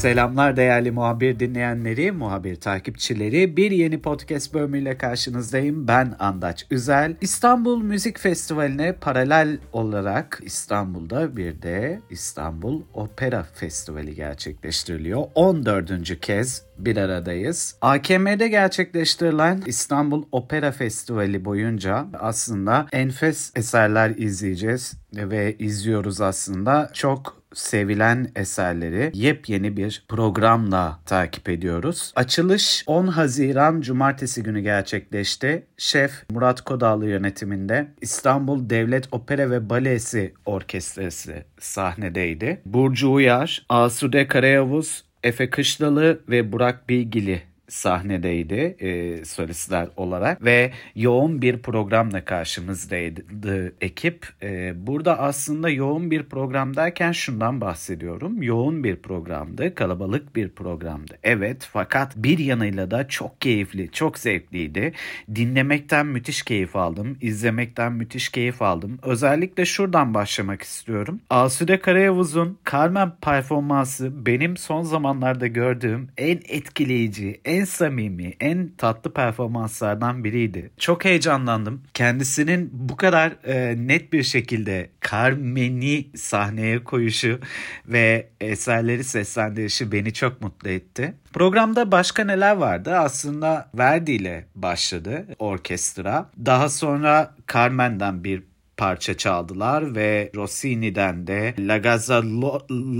Selamlar değerli muhabir dinleyenleri, muhabir takipçileri. Bir yeni podcast bölümüyle karşınızdayım. Ben Andaç Üzel. İstanbul Müzik Festivali'ne paralel olarak İstanbul'da bir de İstanbul Opera Festivali gerçekleştiriliyor. 14. kez bir aradayız. AKM'de gerçekleştirilen İstanbul Opera Festivali boyunca aslında enfes eserler izleyeceğiz ve izliyoruz aslında. Çok sevilen eserleri yepyeni bir programla takip ediyoruz. Açılış 10 Haziran Cumartesi günü gerçekleşti. Şef Murat Kodağlı yönetiminde İstanbul Devlet Opera ve Balesi Orkestrası sahnedeydi. Burcu Uyar, Asude Karayavuz, Efe Kışlalı ve Burak Bilgili sahnedeydi e, solistler olarak ve yoğun bir programla karşımızdaydı ekip. E, burada aslında yoğun bir program derken şundan bahsediyorum. Yoğun bir programdı, kalabalık bir programdı. Evet fakat bir yanıyla da çok keyifli, çok zevkliydi. Dinlemekten müthiş keyif aldım, izlemekten müthiş keyif aldım. Özellikle şuradan başlamak istiyorum. Asude Karayavuz'un Carmen performansı benim son zamanlarda gördüğüm en etkileyici, en en samimi, en tatlı performanslardan biriydi. Çok heyecanlandım. Kendisinin bu kadar e, net bir şekilde Carmen'i sahneye koyuşu ve eserleri seslendirişi beni çok mutlu etti. Programda başka neler vardı? Aslında Verdi ile başladı orkestra. Daha sonra Carmen'den bir parça çaldılar ve Rossini'den de La Gazza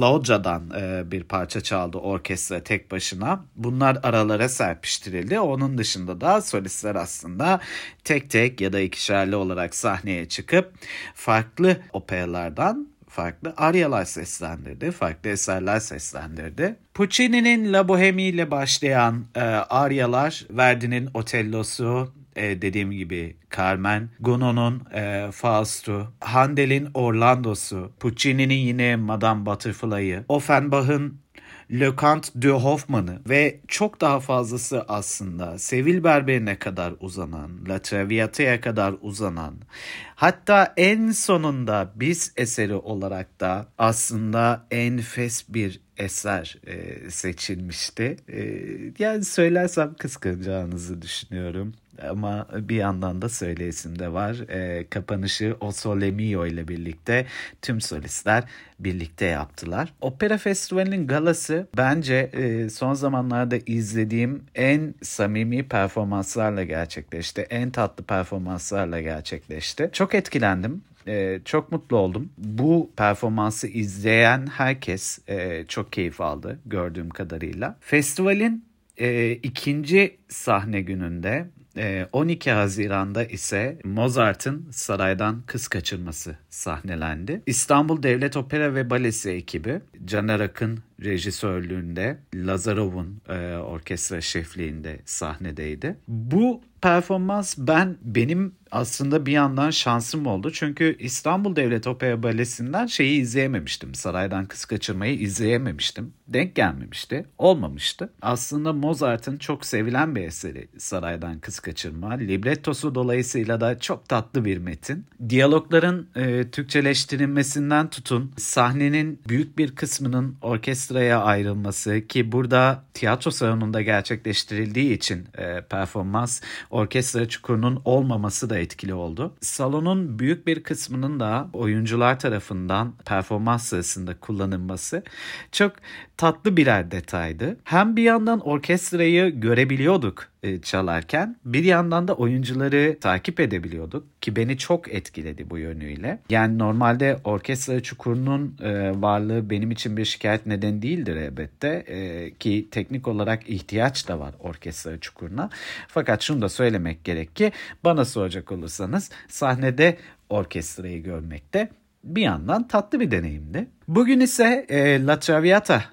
Loggia'dan e, bir parça çaldı orkestra tek başına. Bunlar aralara serpiştirildi. Onun dışında da solistler aslında tek tek ya da ikişerli olarak sahneye çıkıp farklı operalardan farklı aryalar seslendirdi, farklı eserler seslendirdi. Puccini'nin La Boheme ile başlayan e, aryalar, Verdi'nin Otello'su, e, dediğim gibi Carmen, Gounod'un e, Faust'u, Handel'in Orlando'su, Puccini'nin yine Madame Butterfly'ı, Offenbach'ın Le Cant de Hoffman'ı ve çok daha fazlası aslında Sevil Berber'ine kadar uzanan, La Traviata'ya kadar uzanan, hatta en sonunda biz eseri olarak da aslında enfes bir eser e, seçilmişti. E, yani söylersem kıskanacağınızı düşünüyorum ama bir yandan da söyleyesim de var. E, kapanışı O Sole Mio ile birlikte tüm solistler birlikte yaptılar. Opera Festivali'nin galası bence e, son zamanlarda izlediğim en samimi performanslarla gerçekleşti. En tatlı performanslarla gerçekleşti. Çok etkilendim. Ee, çok mutlu oldum. Bu performansı izleyen herkes e, çok keyif aldı gördüğüm kadarıyla. Festivalin e, ikinci sahne gününde 12 ee, Haziran'da ise Mozart'ın saraydan kız kaçırması sahnelendi. İstanbul Devlet Opera ve Balesi ekibi Caner Akın rejisörlüğünde Lazarov'un e, orkestra şefliğinde sahnedeydi. Bu performans ben benim aslında bir yandan şansım oldu. Çünkü İstanbul Devlet Opera Balesi'nden şeyi izleyememiştim. Saraydan Kız Kaçırmayı izleyememiştim. Denk gelmemişti. Olmamıştı. Aslında Mozart'ın çok sevilen bir eseri Saraydan Kız Kaçırma. Librettosu dolayısıyla da çok tatlı bir metin. Diyalogların e, Türkçeleştirilmesinden tutun sahnenin büyük bir kısmının orkestraya ayrılması ki burada tiyatro salonunda gerçekleştirildiği için e, performans orkestra çukurunun olmaması da etkili oldu. Salonun büyük bir kısmının da oyuncular tarafından performans sırasında kullanılması çok tatlı birer detaydı. Hem bir yandan orkestrayı görebiliyorduk çalarken bir yandan da oyuncuları takip edebiliyorduk ki beni çok etkiledi bu yönüyle. Yani normalde orkestra çukurunun e, varlığı benim için bir şikayet neden değildir elbette e, ki teknik olarak ihtiyaç da var orkestra çukuruna. Fakat şunu da söylemek gerek ki bana soracak olursanız sahnede orkestrayı görmekte bir yandan tatlı bir deneyimdi. Bugün ise e, La Traviata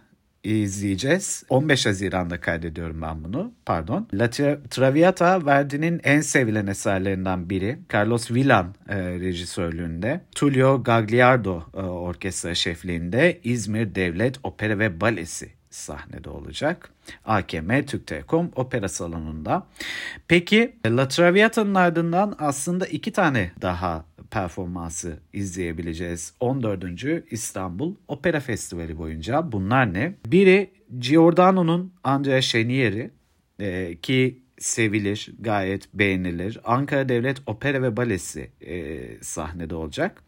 izleyeceğiz. 15 Haziran'da kaydediyorum ben bunu. Pardon. La Traviata Verdi'nin en sevilen eserlerinden biri. Carlos Villan e, rejisörlüğünde. Tullio Gagliardo e, orkestra şefliğinde İzmir Devlet Opera ve Balesi sahnede olacak. AKM Türk Telekom Opera Salonu'nda. Peki La Traviata'nın ardından aslında iki tane daha performansı izleyebileceğiz 14. İstanbul Opera Festivali boyunca. Bunlar ne? Biri Giordano'nun Andrea Chenieri e, ki sevilir, gayet beğenilir. Ankara Devlet Opera ve Balesi e, sahnede olacak.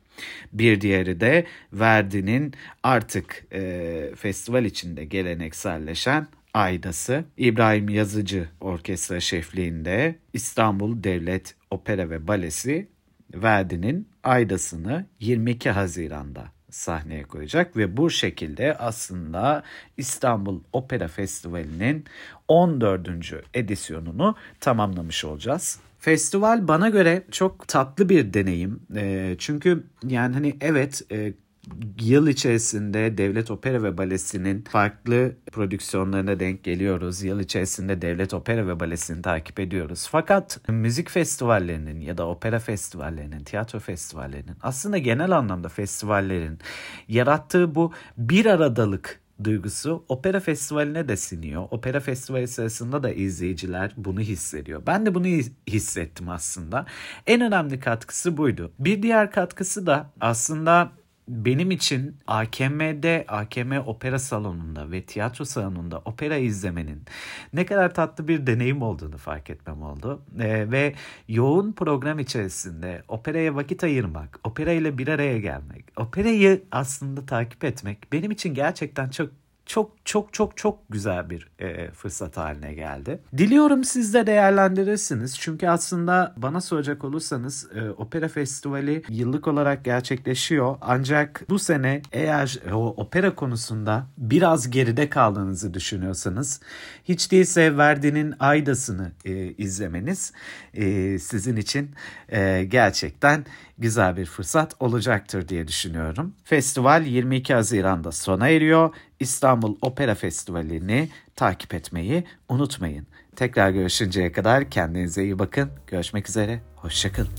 Bir diğeri de Verdi'nin artık e, festival içinde gelenekselleşen Aydası İbrahim Yazıcı Orkestra şefliğinde İstanbul Devlet Opera ve Balesi Verdi'nin Aydası'nı 22 Haziran'da sahneye koyacak ve bu şekilde aslında İstanbul Opera Festivali'nin 14. edisyonunu tamamlamış olacağız. Festival bana göre çok tatlı bir deneyim. E, çünkü yani hani evet e, yıl içerisinde Devlet Opera ve Balesi'nin farklı prodüksiyonlarına denk geliyoruz. Yıl içerisinde Devlet Opera ve Balesi'ni takip ediyoruz. Fakat müzik festivallerinin ya da opera festivallerinin, tiyatro festivallerinin aslında genel anlamda festivallerin yarattığı bu bir aradalık duygusu opera festivaline de siniyor. Opera festivali sırasında da izleyiciler bunu hissediyor. Ben de bunu hissettim aslında. En önemli katkısı buydu. Bir diğer katkısı da aslında benim için AKM'de, AKM opera salonunda ve tiyatro salonunda opera izlemenin ne kadar tatlı bir deneyim olduğunu fark etmem oldu. Ee, ve yoğun program içerisinde operaya vakit ayırmak, opera ile bir araya gelmek, operayı aslında takip etmek benim için gerçekten çok çok çok çok çok güzel bir e, fırsat haline geldi. Diliyorum siz de değerlendirirsiniz. Çünkü aslında bana soracak olursanız e, Opera Festivali yıllık olarak gerçekleşiyor. Ancak bu sene eğer o opera konusunda biraz geride kaldığınızı düşünüyorsanız hiç değilse Verdi'nin Aydası'nı e, izlemeniz e, sizin için e, gerçekten güzel bir fırsat olacaktır diye düşünüyorum. Festival 22 Haziran'da sona eriyor. İstanbul Opera Festivali'ni takip etmeyi unutmayın. Tekrar görüşünceye kadar kendinize iyi bakın. Görüşmek üzere. Hoşçakalın.